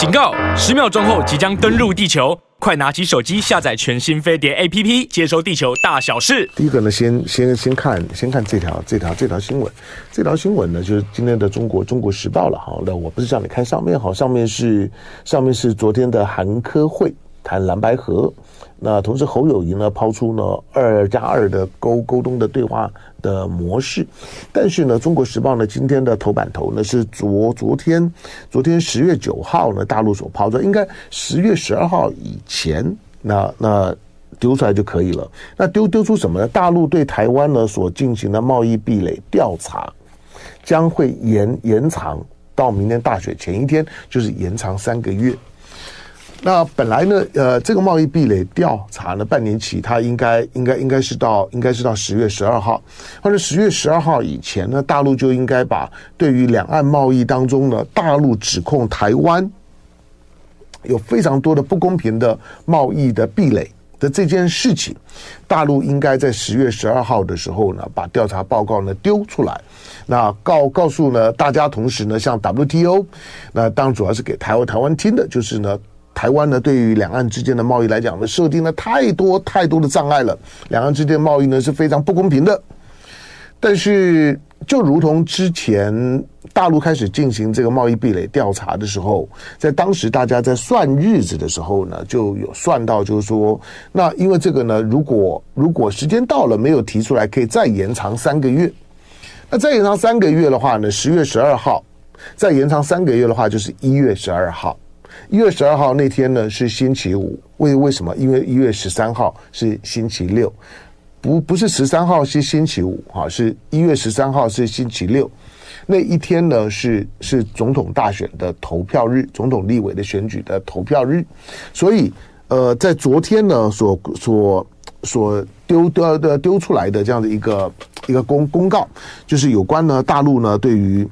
警告！十秒钟后即将登陆地球，快拿起手机下载全新飞碟 APP，接收地球大小事。第一个呢，先先先看先看这条这条这条新闻，这条新闻呢就是今天的中国中国时报了哈。那我不是叫你看上面哈，上面是上面是昨天的韩科会谈蓝白河。那同时，侯友宜呢抛出呢二加二的沟沟通的对话的模式，但是呢，《中国时报》呢今天的头版头呢是昨昨天昨天十月九号呢大陆所抛出，应该十月十二号以前，那那丢出来就可以了。那丢丢出什么呢？大陆对台湾呢所进行的贸易壁垒调查将会延延长到明年大选前一天，就是延长三个月。那本来呢，呃，这个贸易壁垒调查呢，半年期，它应该应该应该是到应该是到十月十二号，或者十月十二号以前呢，大陆就应该把对于两岸贸易当中呢，大陆指控台湾有非常多的不公平的贸易的壁垒的这件事情，大陆应该在十月十二号的时候呢，把调查报告呢丢出来，那告告诉呢大家，同时呢，像 WTO，那当然主要是给台湾台湾听的，就是呢。台湾呢，对于两岸之间的贸易来讲呢，设定了太多太多的障碍了。两岸之间贸易呢是非常不公平的。但是，就如同之前大陆开始进行这个贸易壁垒调查的时候，在当时大家在算日子的时候呢，就有算到，就是说，那因为这个呢，如果如果时间到了没有提出来，可以再延长三个月。那再延长三个月的话呢，十月十二号再延长三个月的话，就是一月十二号。一月十二号那天呢是星期五，为为什么？因为一月十三号是星期六，不不是十三号是星期五。哈，是一月十三号是星期六，那一天呢是是总统大选的投票日，总统立委的选举的投票日，所以呃，在昨天呢所所所丢丢的丢出来的这样的一个一个公公告，就是有关呢大陆呢对于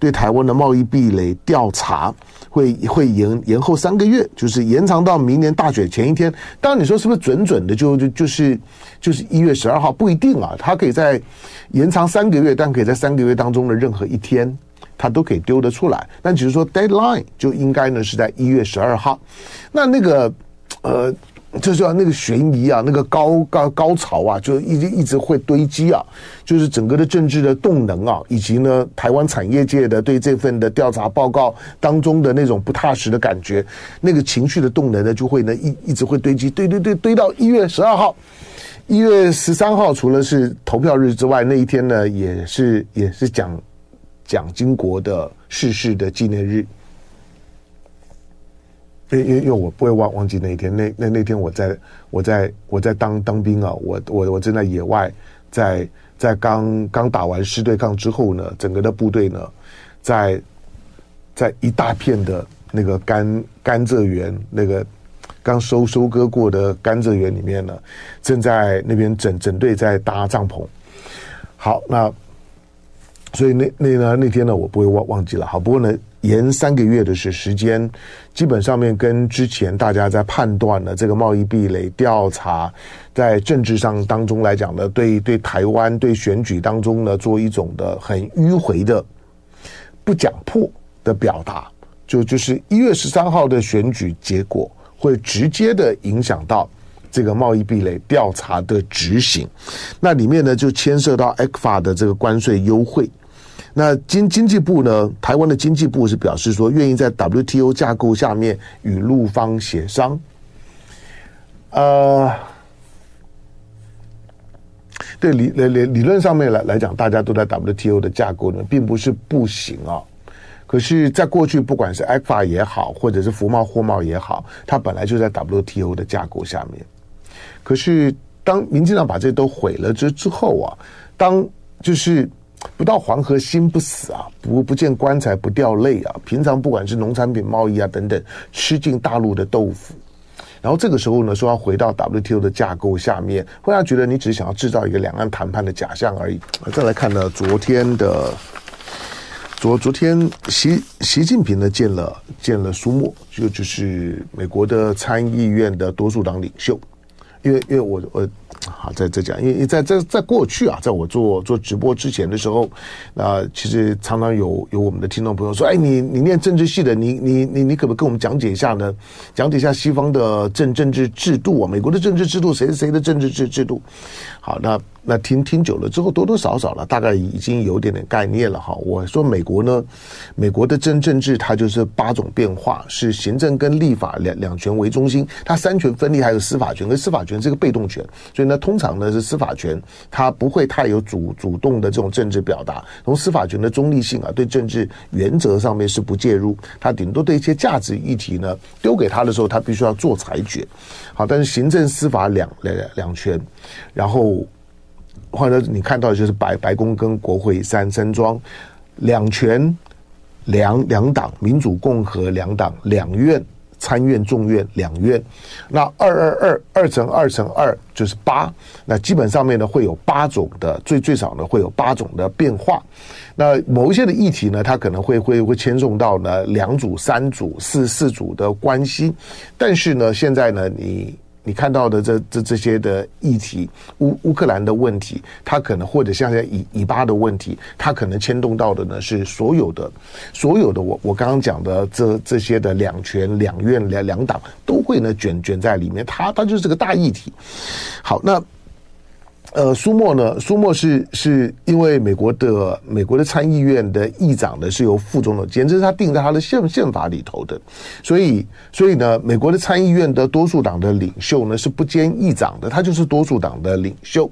对台湾的贸易壁垒调查。会会延延后三个月，就是延长到明年大选前一天。当然，你说是不是准准的就就就是就是一月十二号不一定啊。它可以在延长三个月，但可以在三个月当中的任何一天，它都可以丢得出来。但只是说 deadline 就应该呢是在一月十二号。那那个呃。就是要那个悬疑啊，那个高高高潮啊，就一直一直会堆积啊。就是整个的政治的动能啊，以及呢台湾产业界的对这份的调查报告当中的那种不踏实的感觉，那个情绪的动能呢，就会呢一一直会堆积，堆堆堆堆到一月十二号，一月十三号除了是投票日之外，那一天呢也是也是蒋蒋经国的逝世的纪念日。因为因为我不会忘忘记那一天，那那那天我在我在我在当当兵啊，我我我正在野外，在在刚刚打完师对抗之后呢，整个的部队呢，在在一大片的那个甘甘蔗园，那个刚收收割过的甘蔗园里面呢，正在那边整整队在搭帐篷。好，那所以那那呢那天呢，我不会忘忘记了。好，不过呢。延三个月的是时间，基本上面跟之前大家在判断的这个贸易壁垒调查，在政治上当中来讲呢，对对台湾对选举当中呢，做一种的很迂回的不讲破的表达，就就是一月十三号的选举结果会直接的影响到这个贸易壁垒调查的执行，那里面呢就牵涉到 ECFA 的这个关税优惠。那经经济部呢？台湾的经济部是表示说，愿意在 WTO 架构下面与陆方协商。呃，对理理理理论上面来来讲，大家都在 WTO 的架构呢，并不是不行啊。可是，在过去，不管是 ECFA 也好，或者是服贸货贸也好，它本来就在 WTO 的架构下面。可是，当民进党把这都毁了之之后啊，当就是。不到黄河心不死啊，不不见棺材不掉泪啊。平常不管是农产品贸易啊等等，吃尽大陆的豆腐，然后这个时候呢，说要回到 WTO 的架构下面，会让觉得你只是想要制造一个两岸谈判的假象而已。再来看呢，昨天的昨昨天习习近平呢见了见了苏墨，就就是美国的参议院的多数党领袖，因为因为我我好，再再讲，因为在在在过去啊，在我做做直播之前的时候，那、呃、其实常常有有我们的听众朋友说，哎，你你念政治系的，你你你你可不可以跟我们讲解一下呢？讲解一下西方的政政治制度啊，美国的政治制度，谁是谁的政治制制度？好，那。那听听久了之后，多多少少了，大概已经有点点概念了哈。我说美国呢，美国的政政治它就是八种变化，是行政跟立法两两权为中心，它三权分立，还有司法权，跟司法权是个被动权，所以呢，通常呢是司法权，它不会太有主主动的这种政治表达。从司法权的中立性啊，对政治原则上面是不介入，它顶多对一些价值议题呢丢给他的时候，他必须要做裁决。好，但是行政司法两两两权，然后。或者你看到的就是白白宫跟国会山山庄两权两两党民主共和两党两院参院众院两院，那二二二二乘二乘二就是八，那基本上面呢会有八种的最最少呢会有八种的变化，那某一些的议题呢它可能会会会牵动到呢两组三组四四组的关系，但是呢现在呢你。你看到的这这这些的议题，乌乌克兰的问题，它可能或者像像以以巴的问题，它可能牵动到的呢是所有的所有的我我刚刚讲的这这些的两权两院两两党都会呢卷卷在里面，它它就是个大议题。好，那。呃，苏莫呢？苏莫是是因为美国的美国的参议院的议长呢是由副总统兼，这是他定在他的宪宪法里头的，所以所以呢，美国的参议院的多数党的领袖呢是不兼议长的，他就是多数党的领袖。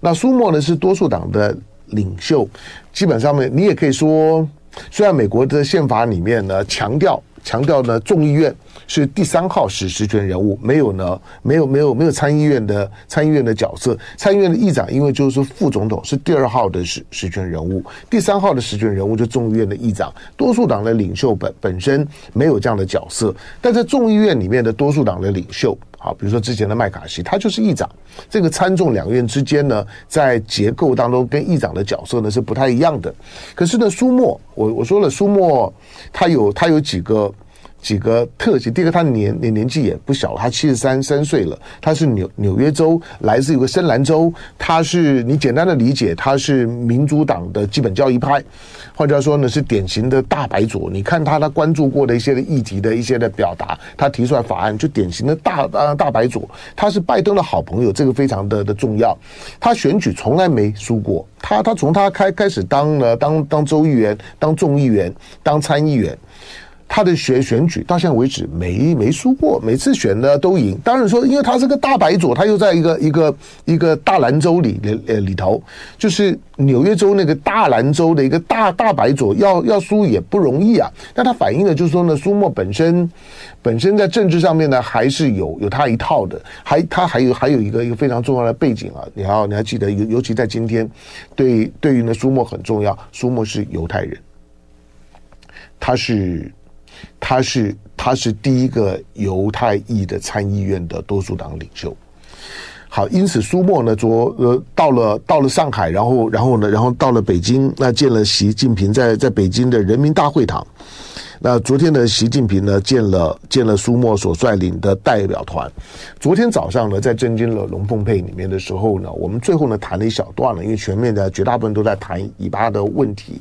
那苏莫呢是多数党的领袖，基本上面你也可以说，虽然美国的宪法里面呢强调强调呢众议院。是第三号实实权人物，没有呢，没有没有没有参议院的参议院的角色，参议院的议长因为就是副总统是第二号的实实权人物，第三号的实权人物就众议院的议长，多数党的领袖本本身没有这样的角色，但在众议院里面的多数党的领袖，好，比如说之前的麦卡锡，他就是议长，这个参众两院之间呢，在结构当中跟议长的角色呢是不太一样的，可是呢，苏莫，我我说了，苏莫他有他有几个。几个特性，第一个他年年年纪也不小了，他七十三三岁了，他是纽纽约州来自一个深蓝州，他是你简单的理解，他是民主党的基本教义派，换句话说呢是典型的大白左。你看他他关注过的一些的议题的一些的表达，他提出来法案就典型的大大大白左，他是拜登的好朋友，这个非常的的重要。他选举从来没输过，他他从他开开始当了当当州议员，当众议员，当参议员。他的选选举到现在为止没没输过，每次选的都赢。当然说，因为他是个大白左，他又在一个一个一个大蓝州里里呃里头，就是纽约州那个大蓝州的一个大大白左，要要输也不容易啊。但他反映的就是说呢，苏莫本身本身在政治上面呢，还是有有他一套的，还他还有还有一个一个非常重要的背景啊。你要你还记得，尤尤其在今天，对对于呢苏莫很重要，苏莫是犹太人，他是。他是他是第一个犹太裔的参议院的多数党领袖。好，因此苏莫呢，昨呃到了到了上海，然后然后呢，然后到了北京，那见了习近平在在北京的人民大会堂。那昨天呢，习近平呢见了见了苏莫所率领的代表团。昨天早上呢，在震惊了龙凤配里面的时候呢，我们最后呢谈了一小段了，因为全面的绝大部分都在谈以巴的问题。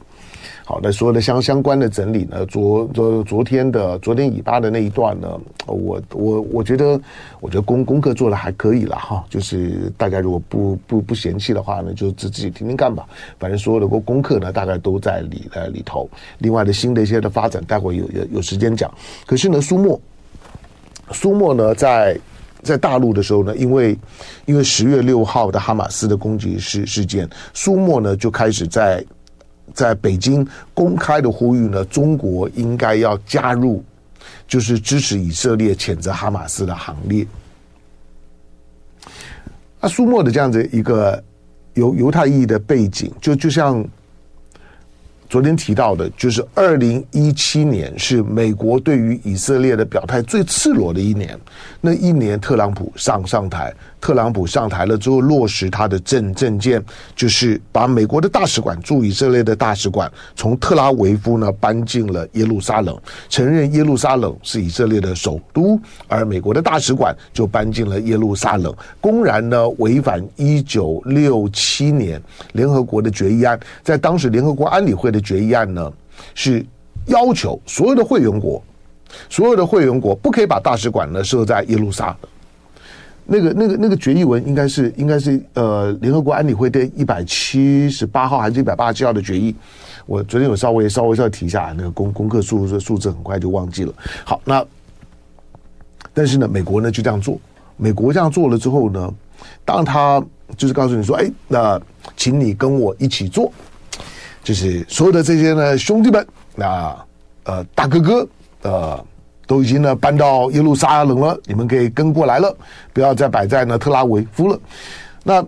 好的，所有的相相关的整理呢，昨昨昨天的昨天以巴的那一段呢，我我我觉得，我觉得功功课做的还可以了哈，就是大家如果不不不嫌弃的话呢，就自自己听听看吧。反正所有的功功课呢，大概都在里呃里头。另外的新的一些的发展，待会有有有时间讲。可是呢，苏莫苏莫呢，在在大陆的时候呢，因为因为十月六号的哈马斯的攻击事事件，苏莫呢就开始在。在北京公开的呼吁呢，中国应该要加入，就是支持以色列谴责哈马斯的行列。那苏莫的这样子一个犹犹太裔的背景，就就像昨天提到的，就是二零一七年是美国对于以色列的表态最赤裸的一年。那一年，特朗普上上台，特朗普上台了之后，落实他的政政见，就是把美国的大使馆驻以色列的大使馆从特拉维夫呢搬进了耶路撒冷，承认耶路撒冷是以色列的首都，而美国的大使馆就搬进了耶路撒冷，公然呢违反一九六七年联合国的决议案，在当时联合国安理会的。决议案呢，是要求所有的会员国，所有的会员国不可以把大使馆呢设在耶路撒。那个、那个、那个决议文应该是应该是呃联合国安理会的一百七十八号还是一百八十七号的决议。我昨天有稍微稍微稍微提一下，那个功功课数数字很快就忘记了。好，那但是呢，美国呢就这样做。美国这样做了之后呢，当他就是告诉你说，哎，那请你跟我一起做。就是所有的这些呢兄弟们，那呃大哥哥呃都已经呢搬到耶路撒冷了，你们可以跟过来了，不要再摆在呢特拉维夫了。那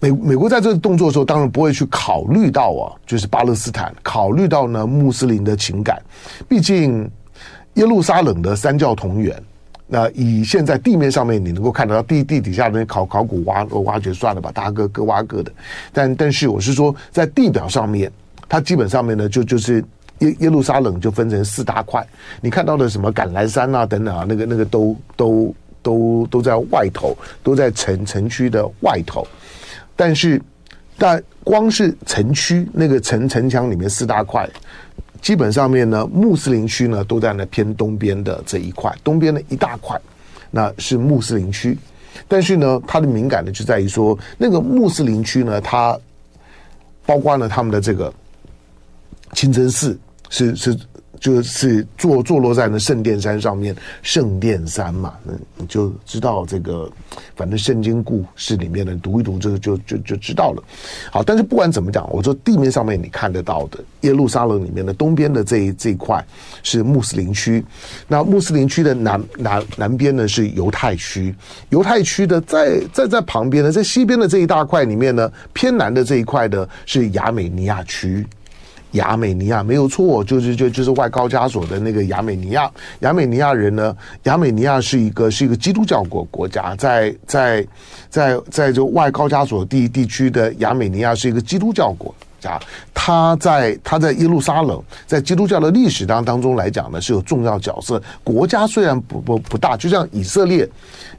美美国在这个动作的时候，当然不会去考虑到啊，就是巴勒斯坦，考虑到呢穆斯林的情感。毕竟耶路撒冷的三教同源，那以现在地面上面你能够看得到地地底下的考考古挖挖掘算了吧，大家各各挖各的。但但是我是说，在地表上面。它基本上面呢，就就是耶耶路撒冷就分成四大块。你看到的什么橄榄山啊等等啊，那个那个都都都都在外头，都在城城区的外头。但是，但光是城区那个城城墙里面四大块，基本上面呢，穆斯林区呢都在那偏东边的这一块，东边的一大块，那是穆斯林区。但是呢，它的敏感的就在于说，那个穆斯林区呢，它包括了他们的这个。清真寺是是就是坐坐落在那圣殿山上面，圣殿山嘛，那你就知道这个，反正圣经故事里面的读一读，这个就就就知道了。好，但是不管怎么讲，我说地面上面你看得到的耶路撒冷里面的东边的这一这一块是穆斯林区，那穆斯林区的南南南边呢是犹太区，犹太区的在在在旁边呢，在西边的这一大块里面呢，偏南的这一块呢是亚美尼亚区。亚美尼亚没有错，就是就就是外高加索的那个亚美尼亚。亚美尼亚人呢，亚美尼亚是一个是一个基督教国国家，在在在在这外高加索地地区的亚美尼亚是一个基督教国家。他在他在耶路撒冷，在基督教的历史当当中来讲呢，是有重要角色。国家虽然不不不大，就像以色列。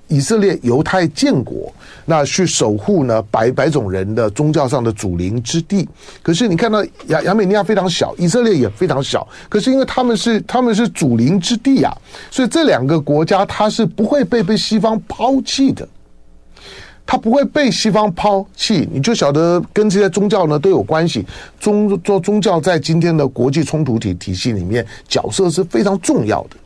以色列犹太建国，那去守护呢白白种人的宗教上的祖灵之地。可是你看到亚亚美尼亚非常小，以色列也非常小。可是因为他们是他们是祖灵之地啊，所以这两个国家它是不会被被西方抛弃的，它不会被西方抛弃。你就晓得跟这些宗教呢都有关系。宗做宗教在今天的国际冲突体体系里面角色是非常重要的，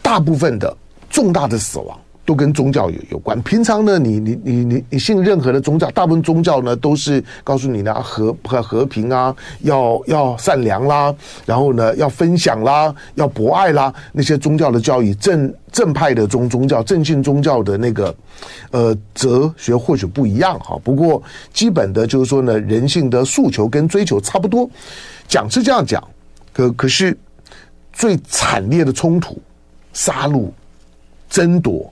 大部分的。重大的死亡都跟宗教有有关。平常呢，你你你你你信任何的宗教，大部分宗教呢都是告诉你呢和和和平啊，要要善良啦，然后呢要分享啦，要博爱啦。那些宗教的教义，正正派的宗宗教，正信宗教的那个呃哲学或许不一样哈。不过基本的就是说呢，人性的诉求跟追求差不多。讲是这样讲，可可是最惨烈的冲突、杀戮。争夺，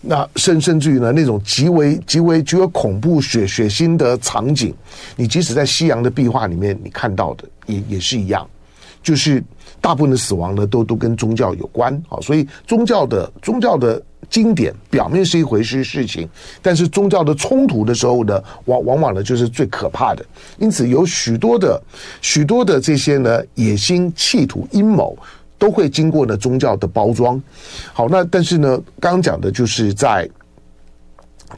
那甚甚至于呢，那种极为极为极为恐怖血血腥的场景，你即使在西洋的壁画里面，你看到的也也是一样，就是大部分的死亡呢，都都跟宗教有关啊。所以宗教的宗教的经典表面是一回事事情，但是宗教的冲突的时候呢，往往往呢就是最可怕的。因此有许多的许多的这些呢野心、企图、阴谋。都会经过呢宗教的包装，好，那但是呢，刚刚讲的就是在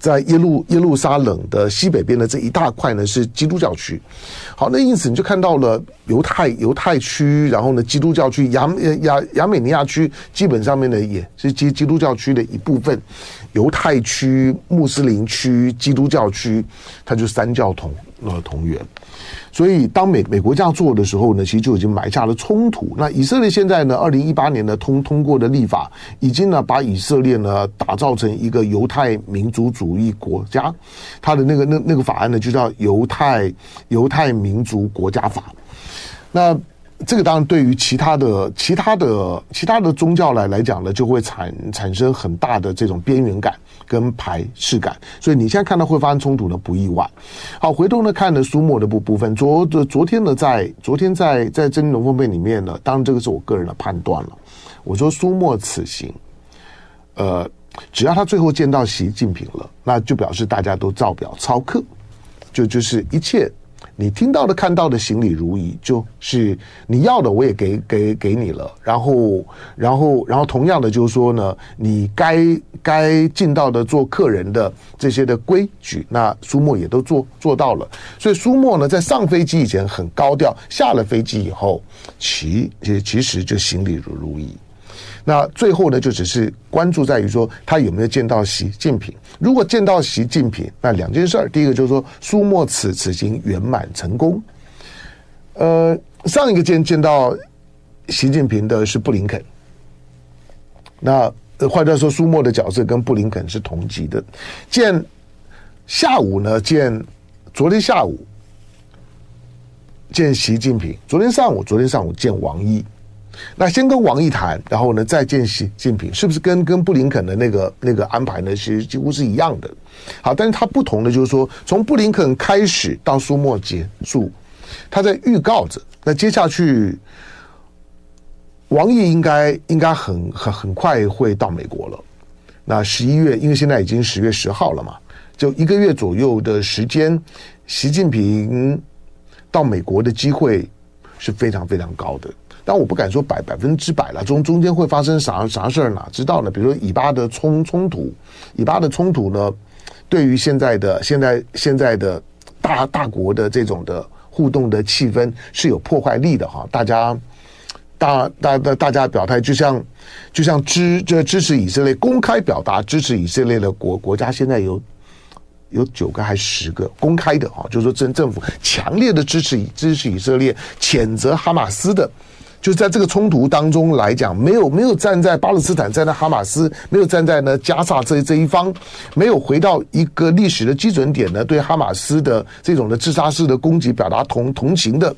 在耶路耶路撒冷的西北边的这一大块呢是基督教区，好，那因此你就看到了犹太犹太区，然后呢基督教区亚亚亚美尼亚区基本上面呢也是基基督教区的一部分，犹太区、穆斯林区、基督教区，它就三教同呃同源。所以，当美美国这样做的时候呢，其实就已经埋下了冲突。那以色列现在呢，二零一八年呢通通过的立法，已经呢把以色列呢打造成一个犹太民族主义国家。他的那个那那个法案呢，就叫犹太犹太民族国家法。那这个当然对于其他的其他的其他的宗教来来讲呢，就会产产生很大的这种边缘感。跟排斥感，所以你现在看到会发生冲突呢，不意外。好，回头呢看呢，苏墨的部部分，昨的昨天呢，在昨天在在真龙凤配里面呢，当然这个是我个人的判断了。我说苏墨此行，呃，只要他最后见到习近平了，那就表示大家都照表操课，就就是一切。你听到的、看到的，行礼如仪，就是你要的，我也给给给你了。然后，然后，然后，同样的，就是说呢，你该该尽到的做客人的这些的规矩，那苏墨也都做做到了。所以，苏墨呢，在上飞机以前很高调，下了飞机以后，其其实就行礼如如仪。那最后呢，就只是关注在于说他有没有见到习近平。如果见到习近平，那两件事儿，第一个就是说苏墨此此行圆满成功。呃，上一个见见到习近平的是布林肯。那换句话说，苏墨的角色跟布林肯是同级的。见下午呢，见昨天下午见习近平，昨天上午，昨天上午见王毅。那先跟王毅谈，然后呢再见习近平，是不是跟跟布林肯的那个那个安排呢？其实几乎是一样的。好，但是他不同的就是说，从布林肯开始到苏墨结束，他在预告着，那接下去王毅应该应该很很很快会到美国了。那十一月，因为现在已经十月十号了嘛，就一个月左右的时间，习近平到美国的机会是非常非常高的。但我不敢说百百分之百了，中中间会发生啥啥事儿哪知道呢？比如说以巴的冲冲突，以巴的冲突呢，对于现在的现在现在的大大国的这种的互动的气氛是有破坏力的哈。大家大大大大家表态，就像就像支这支持以色列，公开表达支持以色列的国国家，现在有有九个还是十个公开的哈，就是说政政府强烈的支持支持以色列，谴责哈马斯的。就在这个冲突当中来讲，没有没有站在巴勒斯坦，站在哈马斯，没有站在呢加萨这这一方，没有回到一个历史的基准点呢，对哈马斯的这种的自杀式的攻击表达同同情的，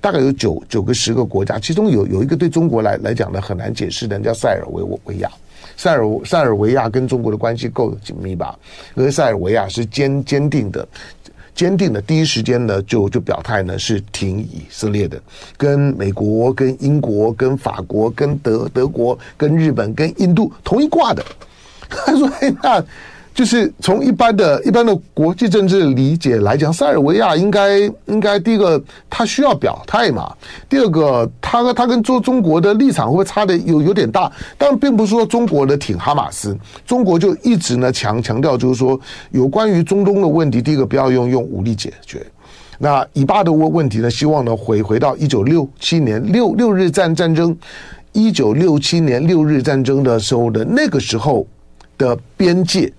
大概有九九个十个国家，其中有有一个对中国来来讲呢很难解释的，叫塞尔维维亚，塞尔塞尔维亚跟中国的关系够紧密吧？因为塞尔维亚是坚坚定的。坚定的第一时间呢，就就表态呢是挺以色列的，跟美国、跟英国、跟法国、跟德德国、跟日本、跟印度同一挂的。他说：“，那。”就是从一般的、一般的国际政治理解来讲，塞尔维亚应该应该第一个他需要表态嘛，第二个他他跟中中国的立场会差的有有点大？但并不是说中国的挺哈马斯，中国就一直呢强强调就是说有关于中东的问题，第一个不要用用武力解决。那以巴的问问题呢，希望呢回回到一九六七年六六日战战争，一九六七年六日战争的时候的那个时候的边界。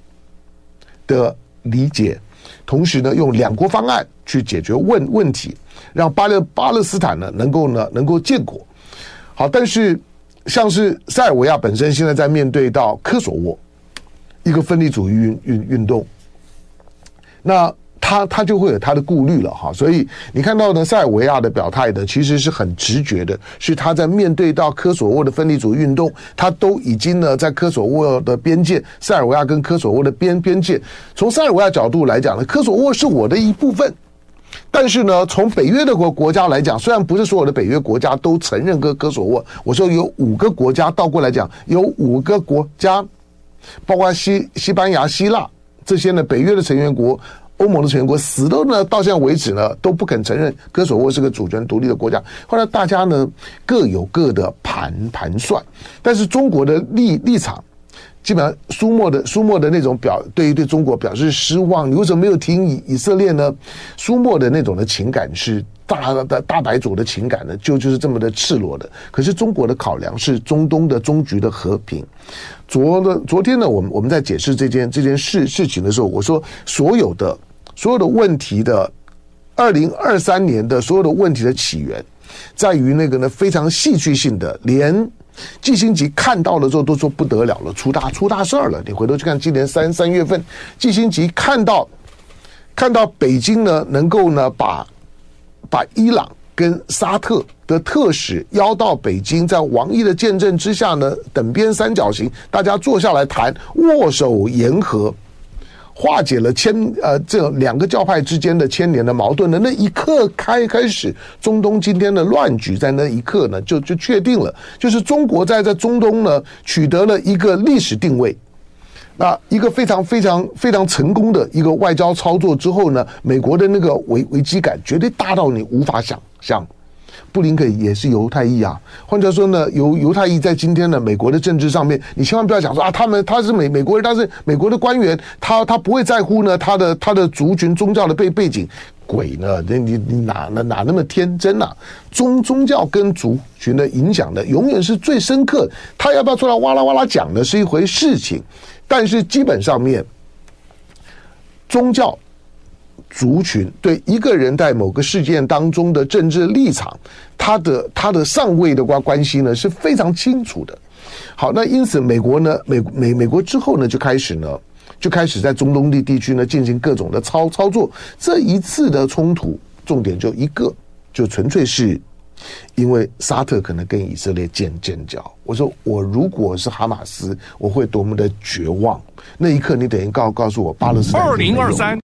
的理解，同时呢，用两国方案去解决问问题，让巴勒巴勒斯坦呢能够呢能够建国。好，但是像是塞尔维亚本身现在在面对到科索沃一个分离主义运运运动，那。他他就会有他的顾虑了哈，所以你看到呢，塞尔维亚的表态呢，其实是很直觉的，是他在面对到科索沃的分离主义运动，他都已经呢在科索沃的边界，塞尔维亚跟科索沃的边边界，从塞尔维亚角度来讲呢，科索沃是我的一部分，但是呢，从北约的国国家来讲，虽然不是所有的北约国家都承认科科索沃，我说有五个国家倒过来讲，有五个国家，包括西西班牙、希腊这些呢，北约的成员国。欧盟的成员国死都呢，到现在为止呢，都不肯承认科索沃是个主权独立的国家。后来大家呢各有各的盘盘算，但是中国的立立场，基本上苏墨的苏墨的那种表，对于对中国表示失望。你为什么没有听以以色列呢？苏墨的那种的情感是大的大白族的情感呢，就就是这么的赤裸的。可是中国的考量是中东的终局的和平。昨的昨天呢，我们我们在解释这件这件事事情的时候，我说所有的。所有的问题的二零二三年的所有的问题的起源，在于那个呢非常戏剧性的，连季辛吉看到了之后都说不得了了，出大出大事儿了。你回头去看今年三三月份，季辛吉看到看到北京呢能够呢把把伊朗跟沙特的特使邀到北京，在王毅的见证之下呢，等边三角形，大家坐下来谈，握手言和。化解了千呃这两个教派之间的千年的矛盾的那一刻开开始，中东今天的乱局在那一刻呢就就确定了，就是中国在在中东呢取得了一个历史定位，那一个非常非常非常成功的一个外交操作之后呢，美国的那个危危机感绝对大到你无法想象。布林肯也是犹太裔啊，换句话说呢，犹犹太裔在今天的美国的政治上面，你千万不要讲说啊，他们他是美美国人，他是美国的官员，他他不会在乎呢他的他的族群宗教的背背景，鬼呢？那你你哪哪哪那么天真啊？宗宗教跟族群的影响的永远是最深刻，他要不要出来哇啦哇啦讲的是一回事情，但是基本上面宗教。族群对一个人在某个事件当中的政治立场，他的他的上位的关关系呢是非常清楚的。好，那因此美国呢，美美美国之后呢就开始呢就开始在中东地地区呢进行各种的操操作。这一次的冲突重点就一个，就纯粹是因为沙特可能跟以色列建建交。我说我如果是哈马斯，我会多么的绝望。那一刻，你等于告告诉我巴勒斯坦二零二三。